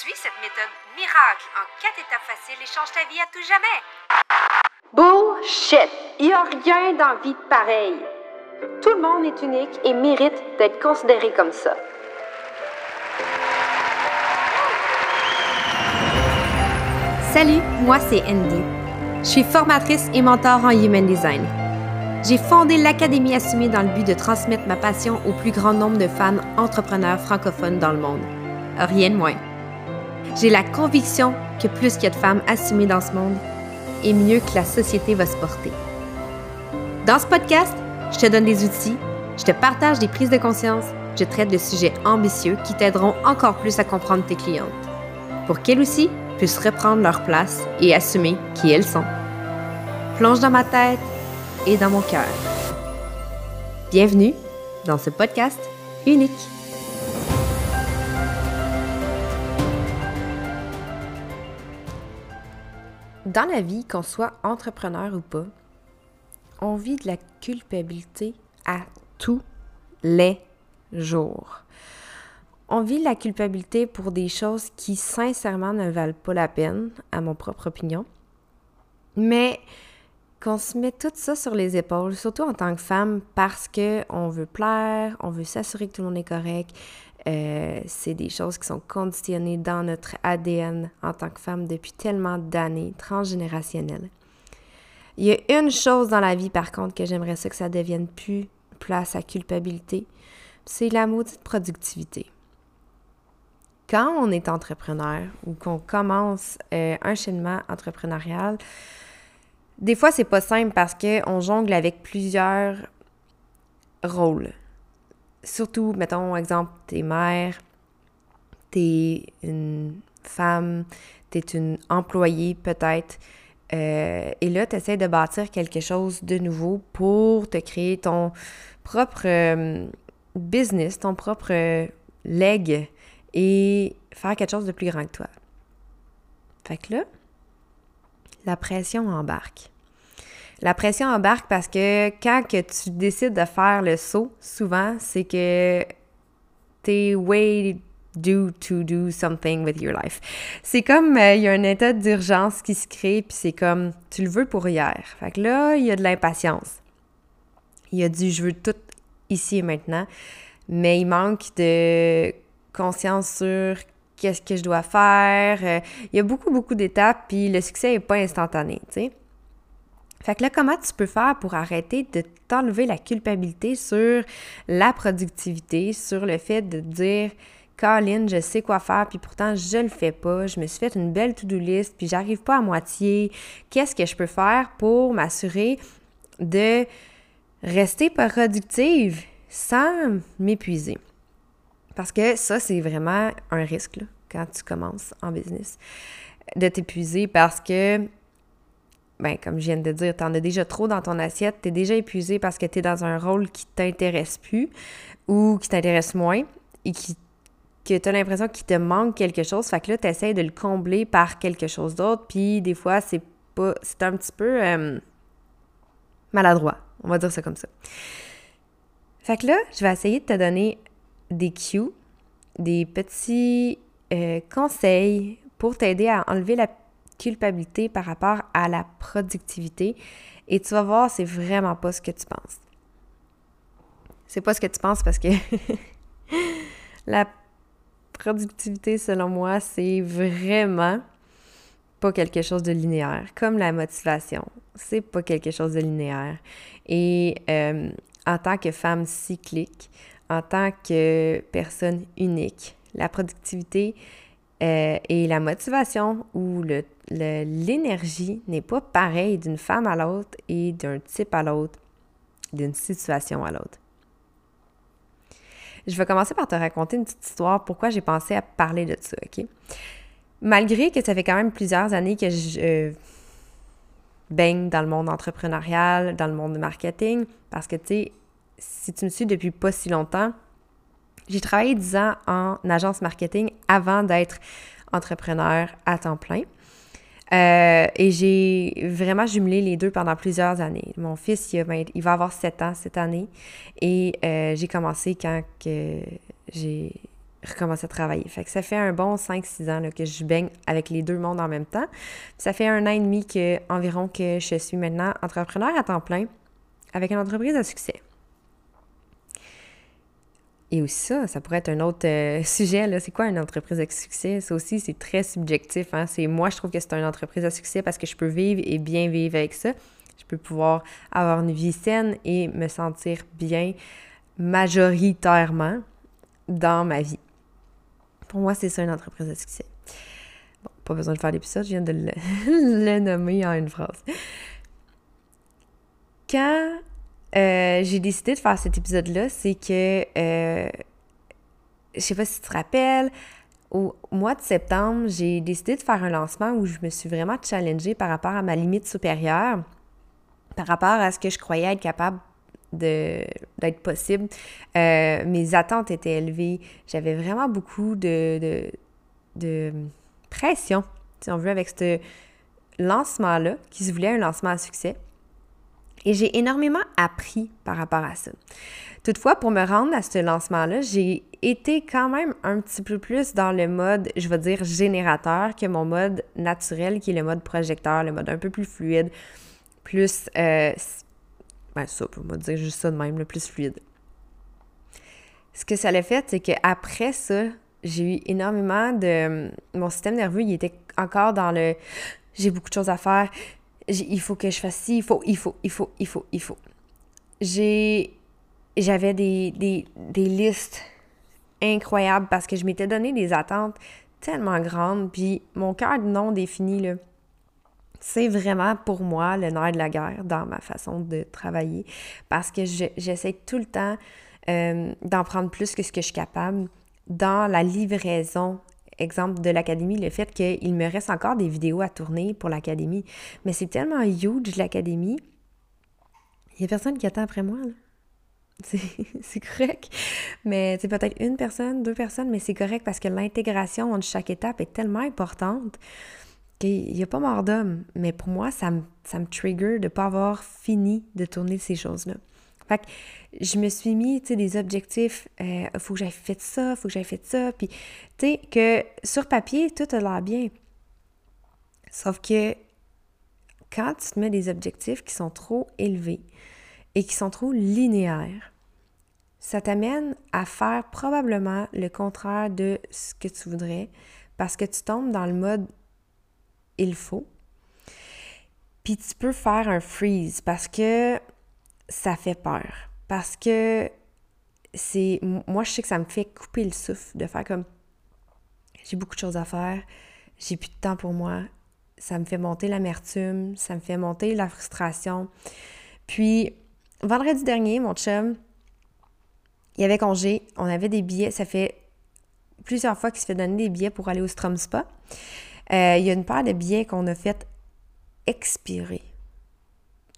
Suis cette méthode miracle en quatre étapes faciles et change ta vie à tout jamais. Bullshit! Il n'y a rien dans la vie de pareil. Tout le monde est unique et mérite d'être considéré comme ça. Salut, moi c'est Andy. Je suis formatrice et mentor en Human Design. J'ai fondé l'Académie Assumée dans le but de transmettre ma passion au plus grand nombre de femmes entrepreneurs francophones dans le monde. Rien de moins. J'ai la conviction que plus qu'il y a de femmes assumées dans ce monde, et mieux que la société va se porter. Dans ce podcast, je te donne des outils, je te partage des prises de conscience, je traite de sujets ambitieux qui t'aideront encore plus à comprendre tes clientes. Pour qu'elles aussi puissent reprendre leur place et assumer qui elles sont. Plonge dans ma tête et dans mon cœur. Bienvenue dans ce podcast unique. Dans la vie, qu'on soit entrepreneur ou pas, on vit de la culpabilité à tous les jours. On vit de la culpabilité pour des choses qui sincèrement ne valent pas la peine, à mon propre opinion. Mais qu'on se met tout ça sur les épaules, surtout en tant que femme, parce qu'on veut plaire, on veut s'assurer que tout le monde est correct. Euh, c'est des choses qui sont conditionnées dans notre ADN en tant que femme depuis tellement d'années, transgénérationnelles. Il y a une chose dans la vie, par contre, que j'aimerais que ça devienne plus place à culpabilité, c'est la maudite productivité. Quand on est entrepreneur ou qu'on commence euh, un cheminement entrepreneurial, des fois, c'est pas simple parce qu'on jongle avec plusieurs rôles. Surtout, mettons, exemple, t'es mère, t'es une femme, t'es une employée peut-être. Euh, et là, tu de bâtir quelque chose de nouveau pour te créer ton propre euh, business, ton propre leg et faire quelque chose de plus grand que toi. Fait que là, la pression embarque. La pression embarque parce que quand que tu décides de faire le saut, souvent, c'est que t'es way due to do something with your life. C'est comme, euh, il y a un état d'urgence qui se crée, puis c'est comme, tu le veux pour hier. Fait que là, il y a de l'impatience. Il y a du je veux tout ici et maintenant, mais il manque de conscience sur qu'est-ce que je dois faire. Euh, il y a beaucoup, beaucoup d'étapes, puis le succès n'est pas instantané, tu sais. Fait que là, comment tu peux faire pour arrêter de t'enlever la culpabilité sur la productivité, sur le fait de dire Colin, je sais quoi faire, puis pourtant je le fais pas. Je me suis fait une belle to-do list, puis j'arrive pas à moitié. Qu'est-ce que je peux faire pour m'assurer de rester productive sans m'épuiser? Parce que ça, c'est vraiment un risque quand tu commences en business, de t'épuiser parce que, ben, comme je viens de dire, tu en as déjà trop dans ton assiette, tu es déjà épuisé parce que tu es dans un rôle qui t'intéresse plus ou qui t'intéresse moins et qui que tu as l'impression qu'il te manque quelque chose. Fait que là, tu essaies de le combler par quelque chose d'autre. Puis des fois, c'est pas. C'est un petit peu euh, maladroit. On va dire ça comme ça. Fait que là, je vais essayer de te donner des cues, des petits euh, conseils pour t'aider à enlever la culpabilité par rapport à la productivité. Et tu vas voir, c'est vraiment pas ce que tu penses. C'est pas ce que tu penses parce que la productivité, selon moi, c'est vraiment pas quelque chose de linéaire. Comme la motivation, c'est pas quelque chose de linéaire. Et euh, en tant que femme cyclique, en tant que personne unique, la productivité euh, et la motivation ou l'énergie n'est pas pareil d'une femme à l'autre et d'un type à l'autre, d'une situation à l'autre. Je vais commencer par te raconter une petite histoire, pourquoi j'ai pensé à parler de ça, OK? Malgré que ça fait quand même plusieurs années que je euh, baigne dans le monde entrepreneurial, dans le monde du marketing, parce que, tu sais, si tu me suis depuis pas si longtemps, j'ai travaillé 10 ans en agence marketing avant d'être entrepreneur à temps plein. Euh, et j'ai vraiment jumelé les deux pendant plusieurs années. Mon fils, il, va avoir 7 ans cette année. Et euh, j'ai commencé quand que j'ai recommencer à travailler. Fait que ça fait un bon 5-6 ans que je baigne avec les deux mondes en même temps. Ça fait un an et demi environ que je suis maintenant entrepreneur à temps plein avec une entreprise à succès. Et aussi ça, ça pourrait être un autre euh, sujet, là. C'est quoi une entreprise à succès? Ça aussi, c'est très subjectif, hein. C'est, moi, je trouve que c'est une entreprise à succès parce que je peux vivre et bien vivre avec ça. Je peux pouvoir avoir une vie saine et me sentir bien majoritairement dans ma vie. Pour moi, c'est ça une entreprise à succès. Bon, pas besoin de faire l'épisode, je viens de le, le nommer en une phrase. Quand euh, j'ai décidé de faire cet épisode-là, c'est que, euh, je sais pas si tu te rappelles, au mois de septembre, j'ai décidé de faire un lancement où je me suis vraiment challengée par rapport à ma limite supérieure, par rapport à ce que je croyais être capable d'être possible. Euh, mes attentes étaient élevées. J'avais vraiment beaucoup de, de, de pression, si on veut, avec ce lancement-là, qui se voulait un lancement à succès. Et j'ai énormément appris par rapport à ça. Toutefois, pour me rendre à ce lancement-là, j'ai été quand même un petit peu plus dans le mode, je vais dire, générateur que mon mode naturel, qui est le mode projecteur, le mode un peu plus fluide, plus... Euh, ben ça, pour me dire juste ça de même, le plus fluide. Ce que ça l'a fait, c'est qu'après ça, j'ai eu énormément de... Mon système nerveux, il était encore dans le... J'ai beaucoup de choses à faire, il faut que je fasse ci, il faut, il faut, il faut, il faut, il faut. J'avais des listes incroyables parce que je m'étais donné des attentes tellement grandes, puis mon cœur non défini, là, c'est vraiment pour moi le nerf de la guerre dans ma façon de travailler parce que j'essaie tout le temps euh, d'en prendre plus que ce que je suis capable dans la livraison exemple de l'académie, le fait qu'il me reste encore des vidéos à tourner pour l'académie. Mais c'est tellement huge l'académie. Il n'y a personne qui attend après moi. C'est correct. Mais c'est peut-être une personne, deux personnes, mais c'est correct parce que l'intégration entre chaque étape est tellement importante qu'il n'y a pas mort d'homme. Mais pour moi, ça ça me trigger de ne pas avoir fini de tourner ces choses-là. Fait que je me suis mis, tu sais, des objectifs, euh, faut que j'aille fait ça, faut que j'aille fait ça, puis, tu sais, que sur papier, tout a l'air bien. Sauf que quand tu te mets des objectifs qui sont trop élevés et qui sont trop linéaires, ça t'amène à faire probablement le contraire de ce que tu voudrais parce que tu tombes dans le mode il faut. Puis tu peux faire un freeze parce que ça fait peur. Parce que c'est. Moi, je sais que ça me fait couper le souffle de faire comme. J'ai beaucoup de choses à faire, j'ai plus de temps pour moi. Ça me fait monter l'amertume, ça me fait monter la frustration. Puis, vendredi dernier, mon chum, il y avait congé, on avait des billets, ça fait plusieurs fois qu'il se fait donner des billets pour aller au Strom Spa. Euh, il y a une paire de billets qu'on a fait expirer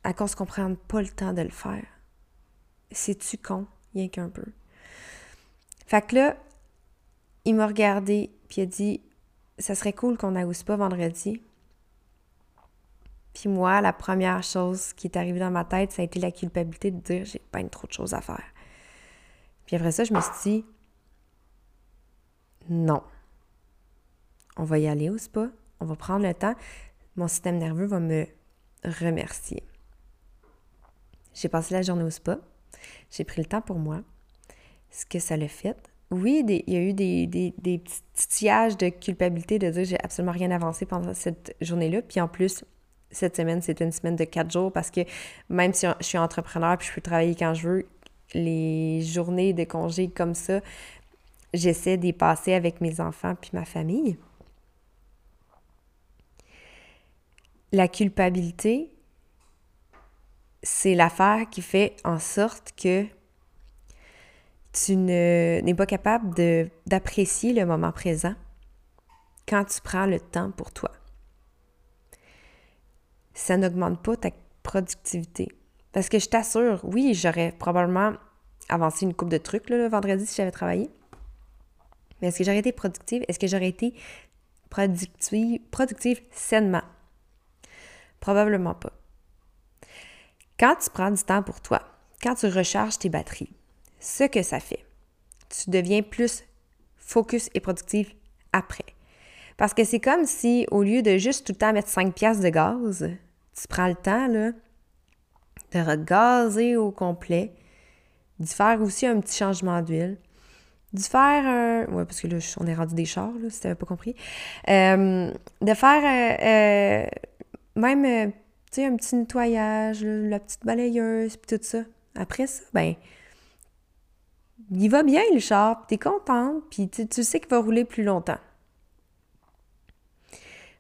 à cause qu'on prenne pas le temps de le faire. C'est-tu con, rien qu'un peu. Fait que là, il m'a regardé, puis il a dit Ça serait cool qu'on aille pas vendredi. Puis moi, la première chose qui est arrivée dans ma tête, ça a été la culpabilité de dire j'ai pas trop de choses à faire. Puis après ça, je me suis dit non. On va y aller au spa, on va prendre le temps. Mon système nerveux va me remercier. J'ai passé la journée au spa. J'ai pris le temps pour moi. Ce que ça l'a fait. Oui, il y a eu des, des, des petits tillages de culpabilité de dire j'ai absolument rien avancé pendant cette journée-là. Puis en plus, cette semaine, c'est une semaine de quatre jours parce que même si je suis entrepreneur puis je peux travailler quand je veux, les journées de congé comme ça, j'essaie d'y passer avec mes enfants puis ma famille. La culpabilité, c'est l'affaire qui fait en sorte que tu n'es pas capable d'apprécier le moment présent quand tu prends le temps pour toi. Ça n'augmente pas ta productivité. Parce que je t'assure, oui, j'aurais probablement avancé une coupe de trucs le vendredi si j'avais travaillé. Mais est-ce que j'aurais été productive? Est-ce que j'aurais été productive, productive sainement? Probablement pas. Quand tu prends du temps pour toi, quand tu recharges tes batteries, ce que ça fait, tu deviens plus focus et productive après. Parce que c'est comme si, au lieu de juste tout le temps mettre 5 piastres de gaz, tu prends le temps, de regazer au complet, d'y faire aussi un petit changement d'huile, d'y faire un... Ouais, parce que là, on est rendu des chars, là, si t'avais pas compris. Euh, de faire euh, euh, même, tu sais, un petit nettoyage, la petite balayeuse, puis tout ça. Après ça, ben, il va bien le char, t'es contente, puis tu, tu sais qu'il va rouler plus longtemps.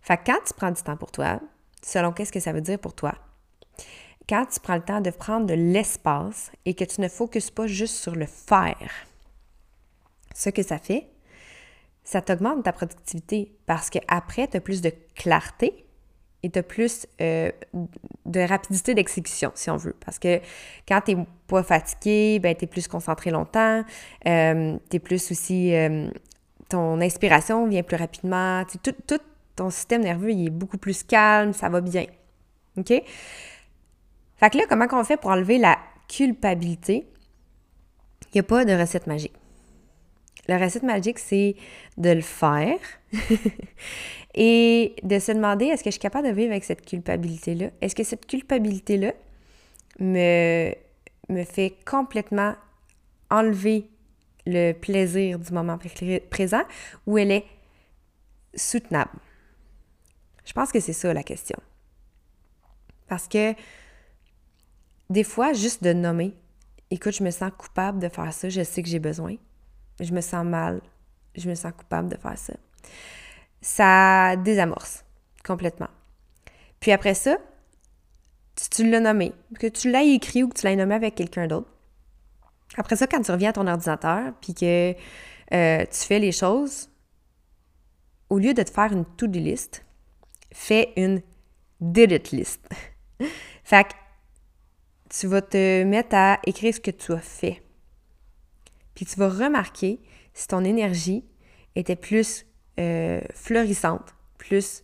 Fait que quand tu prends du temps pour toi, selon qu'est-ce que ça veut dire pour toi, quand tu prends le temps de prendre de l'espace et que tu ne focuses pas juste sur le faire, ce que ça fait, ça t'augmente ta productivité parce qu'après, tu as plus de clarté et tu as plus euh, de rapidité d'exécution, si on veut. Parce que quand tu n'es pas fatigué, ben, tu es plus concentré longtemps, euh, plus aussi... Euh, ton inspiration vient plus rapidement, tout, tout ton système nerveux, il est beaucoup plus calme, ça va bien. OK? Fait que là, comment on fait pour enlever la culpabilité? Il n'y a pas de recette magique. La recette magique, c'est de le faire et de se demander est-ce que je suis capable de vivre avec cette culpabilité-là? Est-ce que cette culpabilité-là me, me fait complètement enlever le plaisir du moment présent ou elle est soutenable? Je pense que c'est ça la question. Parce que des fois, juste de nommer, écoute, je me sens coupable de faire ça, je sais que j'ai besoin, je me sens mal, je me sens coupable de faire ça. Ça désamorce complètement. Puis après ça, tu l'as nommé, que tu l'as écrit ou que tu l'as nommé avec quelqu'un d'autre, après ça, quand tu reviens à ton ordinateur, puis que euh, tu fais les choses, au lieu de te faire une to-do list, fais une did it list. fait que tu vas te mettre à écrire ce que tu as fait. Puis tu vas remarquer si ton énergie était plus euh, florissante, plus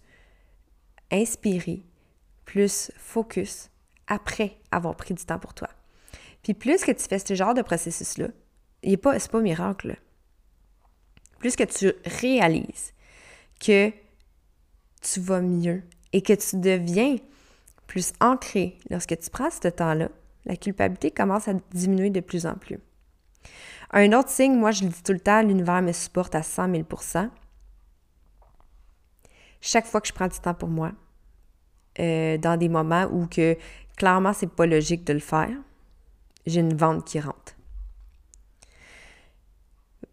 inspirée, plus focus après avoir pris du temps pour toi. Puis plus que tu fais ce genre de processus-là, ce n'est pas, pas miracle. Plus que tu réalises que tu vas mieux et que tu deviens plus ancré lorsque tu prends ce temps-là, la culpabilité commence à diminuer de plus en plus. Un autre signe, moi je le dis tout le temps, l'univers me supporte à 100 000 Chaque fois que je prends du temps pour moi, euh, dans des moments où que clairement c'est pas logique de le faire, j'ai une vente qui rentre.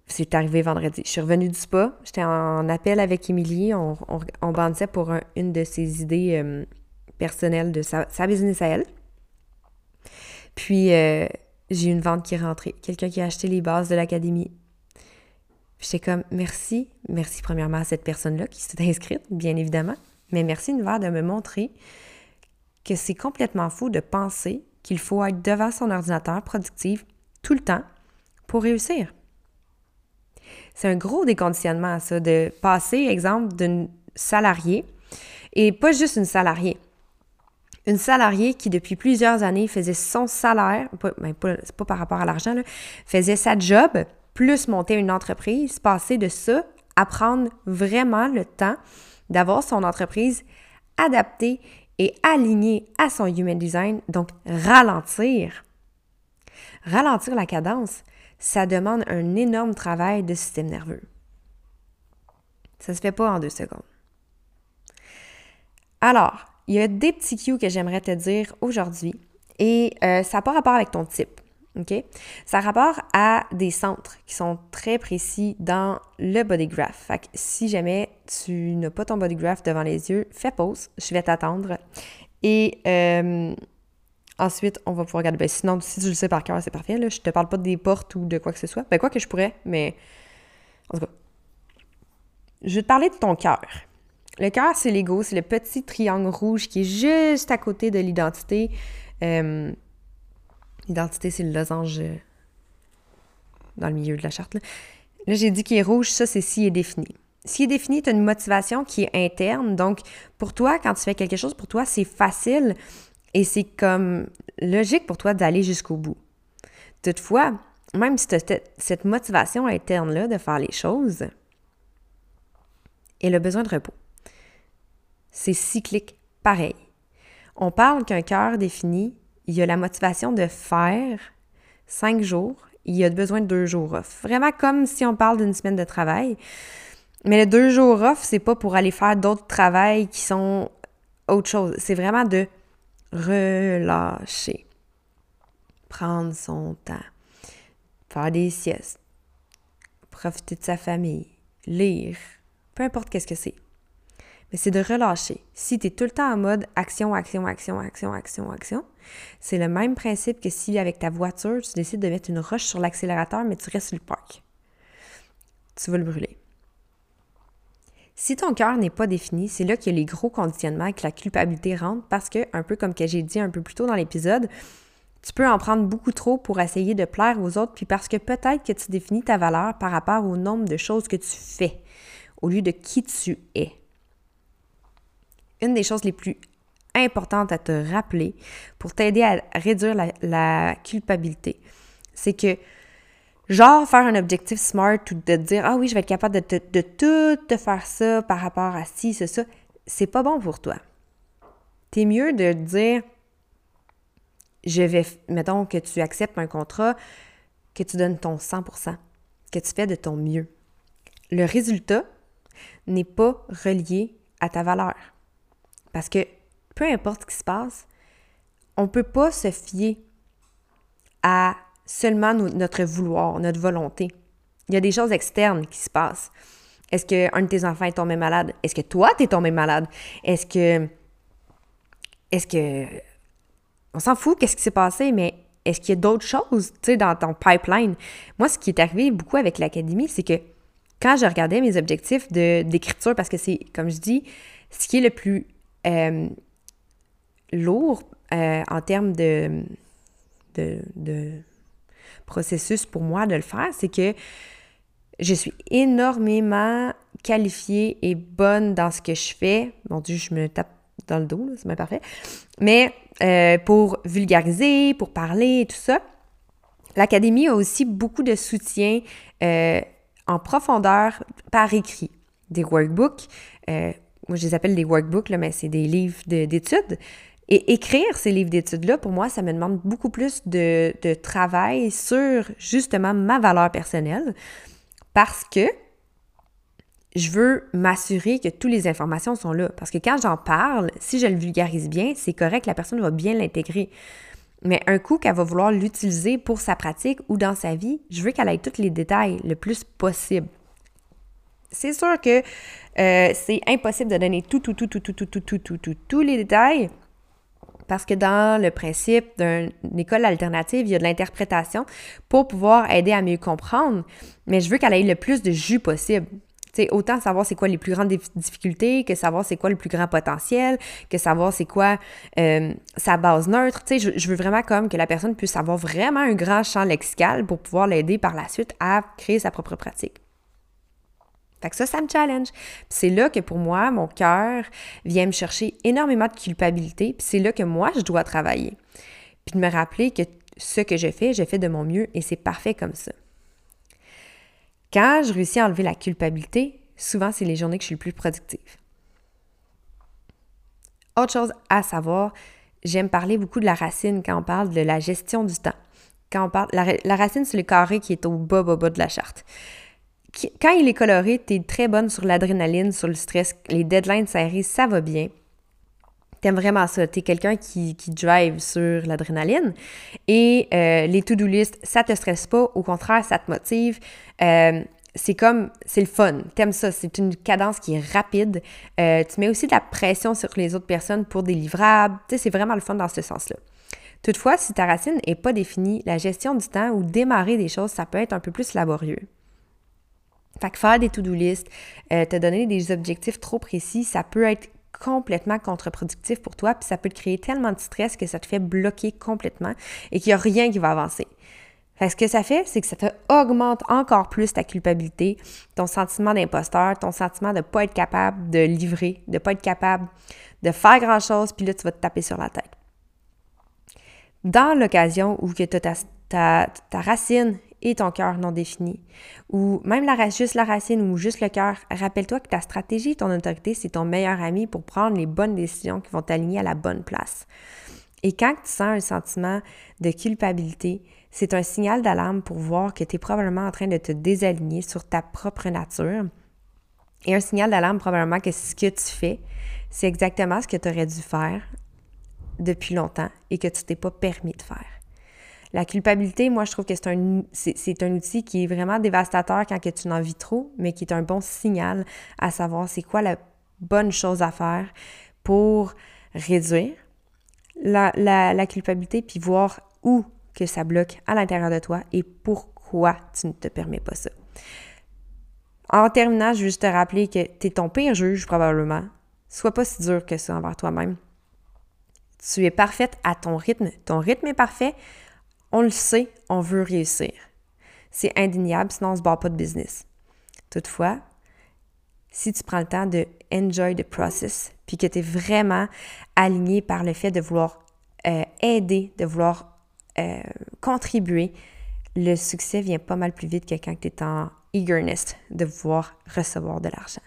C'est arrivé vendredi. Je suis revenue du spa. J'étais en appel avec Émilie. On, on, bandait pour une de ses idées euh, personnelles de sa, business à elle. Puis, euh, j'ai une vente qui est rentrée. Quelqu'un qui a acheté les bases de l'académie. J'étais comme, merci. Merci premièrement à cette personne-là qui s'est inscrite, bien évidemment. Mais merci, Univers, de me montrer que c'est complètement fou de penser qu'il faut être devant son ordinateur productif tout le temps pour réussir. C'est un gros déconditionnement, ça, de passer, exemple, d'une salariée, et pas juste une salariée, une salariée qui, depuis plusieurs années, faisait son salaire, pas, ben, c'est pas par rapport à l'argent, faisait sa job, plus monter une entreprise, passer de ça à prendre vraiment le temps d'avoir son entreprise adaptée et alignée à son human design, donc ralentir. Ralentir la cadence, ça demande un énorme travail de système nerveux. Ça se fait pas en deux secondes. Alors, il y a des petits cues que j'aimerais te dire aujourd'hui et euh, ça n'a pas rapport avec ton type. OK? Ça a rapport à des centres qui sont très précis dans le body graph. Fait que si jamais tu n'as pas ton body graph devant les yeux, fais pause, je vais t'attendre. Et euh, Ensuite, on va pouvoir regarder. Ben, sinon, si tu le sais par cœur, c'est parfait. Là. Je te parle pas des portes ou de quoi que ce soit. Ben, quoi que je pourrais, mais. En tout cas. Je vais te parler de ton cœur. Le cœur, c'est l'ego, c'est le petit triangle rouge qui est juste à côté de l'identité. Euh, l'identité, c'est le losange euh, dans le milieu de la charte. Là, j'ai dit qu'il est rouge, ça, c'est s'il est défini. S'il est défini, tu as une motivation qui est interne. Donc, pour toi, quand tu fais quelque chose, pour toi, c'est facile et c'est comme logique pour toi d'aller jusqu'au bout. Toutefois, même si tu as cette motivation interne-là de faire les choses, elle a besoin de repos. C'est cyclique, pareil. On parle qu'un cœur défini, il y a la motivation de faire cinq jours, il y a besoin de deux jours off. Vraiment comme si on parle d'une semaine de travail. Mais les deux jours off, c'est pas pour aller faire d'autres travails qui sont autre chose. C'est vraiment de relâcher. Prendre son temps. Faire des siestes. Profiter de sa famille. Lire. Peu importe qu'est-ce que c'est. C'est de relâcher. Si tu es tout le temps en mode action, action, action, action, action, action, c'est le même principe que si avec ta voiture, tu décides de mettre une roche sur l'accélérateur, mais tu restes sur le parc. Tu vas le brûler. Si ton cœur n'est pas défini, c'est là qu'il y a les gros conditionnements et que la culpabilité rentre parce que, un peu comme que j'ai dit un peu plus tôt dans l'épisode, tu peux en prendre beaucoup trop pour essayer de plaire aux autres, puis parce que peut-être que tu définis ta valeur par rapport au nombre de choses que tu fais, au lieu de qui tu es. Une des choses les plus importantes à te rappeler pour t'aider à réduire la, culpabilité, c'est que Genre faire un objectif smart ou de te dire Ah oui, je vais être capable de, de tout te faire ça par rapport à ci, c'est ça, c'est pas bon pour toi. T'es mieux de dire Je vais, mettons que tu acceptes un contrat, que tu donnes ton 100%, que tu fais de ton mieux. Le résultat n'est pas relié à ta valeur. Parce que peu importe ce qui se passe, on ne peut pas se fier à seulement notre vouloir, notre volonté. Il y a des choses externes qui se passent. Est-ce qu'un de tes enfants est tombé malade? Est-ce que toi, t'es tombé malade? Est-ce que. Est-ce que. On s'en fout, qu'est-ce qui s'est passé, mais est-ce qu'il y a d'autres choses, tu sais, dans ton pipeline? Moi, ce qui est arrivé beaucoup avec l'académie, c'est que quand je regardais mes objectifs d'écriture, parce que c'est, comme je dis, ce qui est le plus euh, lourd euh, en termes de, de, processus pour moi de le faire, c'est que je suis énormément qualifiée et bonne dans ce que je fais. Mon Dieu, je me tape dans le dos, c'est même parfait. Mais euh, pour vulgariser, pour parler et tout ça, l'Académie a aussi beaucoup de soutien en profondeur par écrit. Des workbooks, moi je les appelle des workbooks, là, mais c'est des livres d'études et écrire ces livres d'études-là, pour moi, ça me demande beaucoup plus de, travail sur justement ma valeur personnelle parce que je veux m'assurer que toutes les informations sont là. Parce que quand j'en parle, si je le vulgarise bien, c'est correct, la personne va bien l'intégrer. Mais un coup qu'elle va vouloir l'utiliser pour sa pratique ou dans sa vie, je veux qu'elle ait tous les détails le plus possible. C'est sûr que euh, c'est impossible de donner tout, tout, tout, tout, tout, tout, tout, tout, tout, tous les détails. Parce que dans le principe d'une école alternative, il y a de l'interprétation pour pouvoir aider à mieux comprendre, mais je veux qu'elle ait le plus de jus possible. sais, autant savoir c'est quoi les plus grandes difficultés, que savoir c'est quoi le plus grand potentiel, que savoir c'est quoi euh, sa base neutre. Je, je veux vraiment comme que la personne puisse avoir vraiment un grand champ lexical pour pouvoir l'aider par la suite à créer sa propre pratique. Fait que ça, ça me challenge. c'est là que pour moi, mon cœur vient me chercher énormément de culpabilité. Puis c'est là que moi, je dois travailler. Puis de me rappeler que ce que je fais, je fais de mon mieux et c'est parfait comme ça. Quand je réussis à enlever la culpabilité, souvent, c'est les journées que je suis le plus productive. Autre chose à savoir, j'aime parler beaucoup de la racine quand on parle de la gestion du temps. Quand on parle, la, la racine, c'est le carré qui est au bas, bas, bas de la charte quand il est coloré, tu es très bonne sur l'adrénaline, sur le stress, les deadlines serrées, ça va bien. T'aimes vraiment ça. T'es quelqu'un qui, qui drive sur l'adrénaline. Et euh, les to-do list, ça te stresse pas. Au contraire, ça te motive. Euh, c'est comme, c'est le fun. T'aimes ça. C'est une cadence qui est rapide. Euh, tu mets aussi de la pression sur les autres personnes pour des livrables. Tu sais, c'est vraiment le fun dans ce sens-là. Toutefois, si ta racine n'est pas définie, la gestion du temps ou démarrer des choses, ça peut être un peu plus laborieux. Fait que faire des to-do list, euh, te donner des objectifs trop précis, ça peut être complètement contre-productif pour toi, puis ça peut te créer tellement de stress que ça te fait bloquer complètement et qu'il n'y a rien qui va avancer. Fait que ce que ça fait, c'est que ça te augmente encore plus ta culpabilité, ton sentiment d'imposteur, ton sentiment de ne pas être capable de livrer, de ne pas être capable de faire grand-chose, puis là, tu vas te taper sur la tête. Dans l'occasion où ta, ta, ta racine et ton cœur non défini, ou même la, juste la racine ou juste le cœur, rappelle-toi que ta stratégie, ton autorité, c'est ton meilleur ami pour prendre les bonnes décisions qui vont t'aligner à la bonne place. Et quand tu sens un sentiment de culpabilité, c'est un signal d'alarme pour voir que tu es probablement en train de te désaligner sur ta propre nature. Et un signal d'alarme probablement que ce que tu fais, c'est exactement ce que tu aurais dû faire depuis longtemps et que tu t'es pas permis de faire. La culpabilité, moi, je trouve que c'est un, outil qui est vraiment dévastateur quand que tu n'en vis trop, mais qui est un bon signal à savoir c'est quoi la bonne chose à faire pour réduire la, la, culpabilité, puis voir où que ça bloque à l'intérieur de toi et pourquoi tu ne te permets pas ça. En terminant, je veux juste te rappeler que tu es ton pire juge probablement. Sois pas si dur que ça envers toi-même. Tu es parfaite à ton rythme. Ton rythme est parfait. On le sait, on veut réussir. C'est indéniable, sinon on ne se bat pas de business. Toutefois, si tu prends le temps de enjoy the process, puis que tu es vraiment aligné par le fait de vouloir euh, aider, de vouloir euh, contribuer, le succès vient pas mal plus vite que quand tu es en eagerness de vouloir recevoir de l'argent.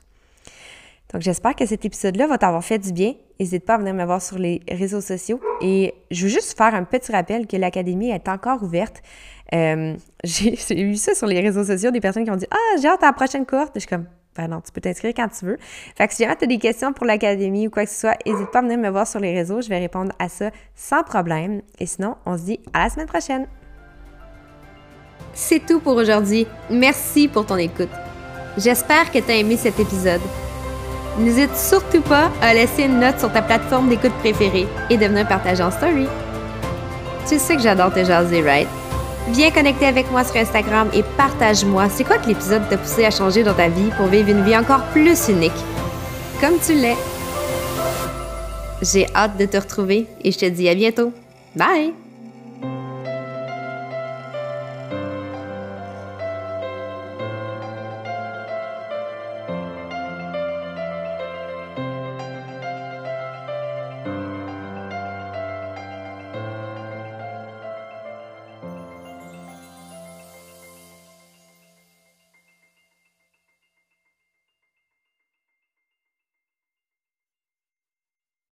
Donc, j'espère que cet épisode-là va t'avoir fait du bien. N'hésite pas à venir me voir sur les réseaux sociaux. Et je veux juste faire un petit rappel que l'Académie est encore ouverte. Euh, j'ai eu ça sur les réseaux sociaux, des personnes qui ont dit Ah, j'ai hâte à la prochaine cohorte. je suis comme ben non, tu peux t'inscrire quand tu veux. Fait que si jamais tu as des questions pour l'Académie ou quoi que ce soit, n'hésite pas à venir me voir sur les réseaux. Je vais répondre à ça sans problème. Et sinon, on se dit à la semaine prochaine. C'est tout pour aujourd'hui. Merci pour ton écoute. J'espère que tu as aimé cet épisode. N'hésite surtout pas à laisser une note sur ta plateforme d'écoute préférée et de venir partager en story. Tu sais que j'adore te jaser, right? Viens connecter avec moi sur Instagram et partage-moi c'est quoi que l'épisode t'a poussé à changer dans ta vie pour vivre une vie encore plus unique? Comme tu l'es. J'ai hâte de te retrouver et je te dis à bientôt. Bye!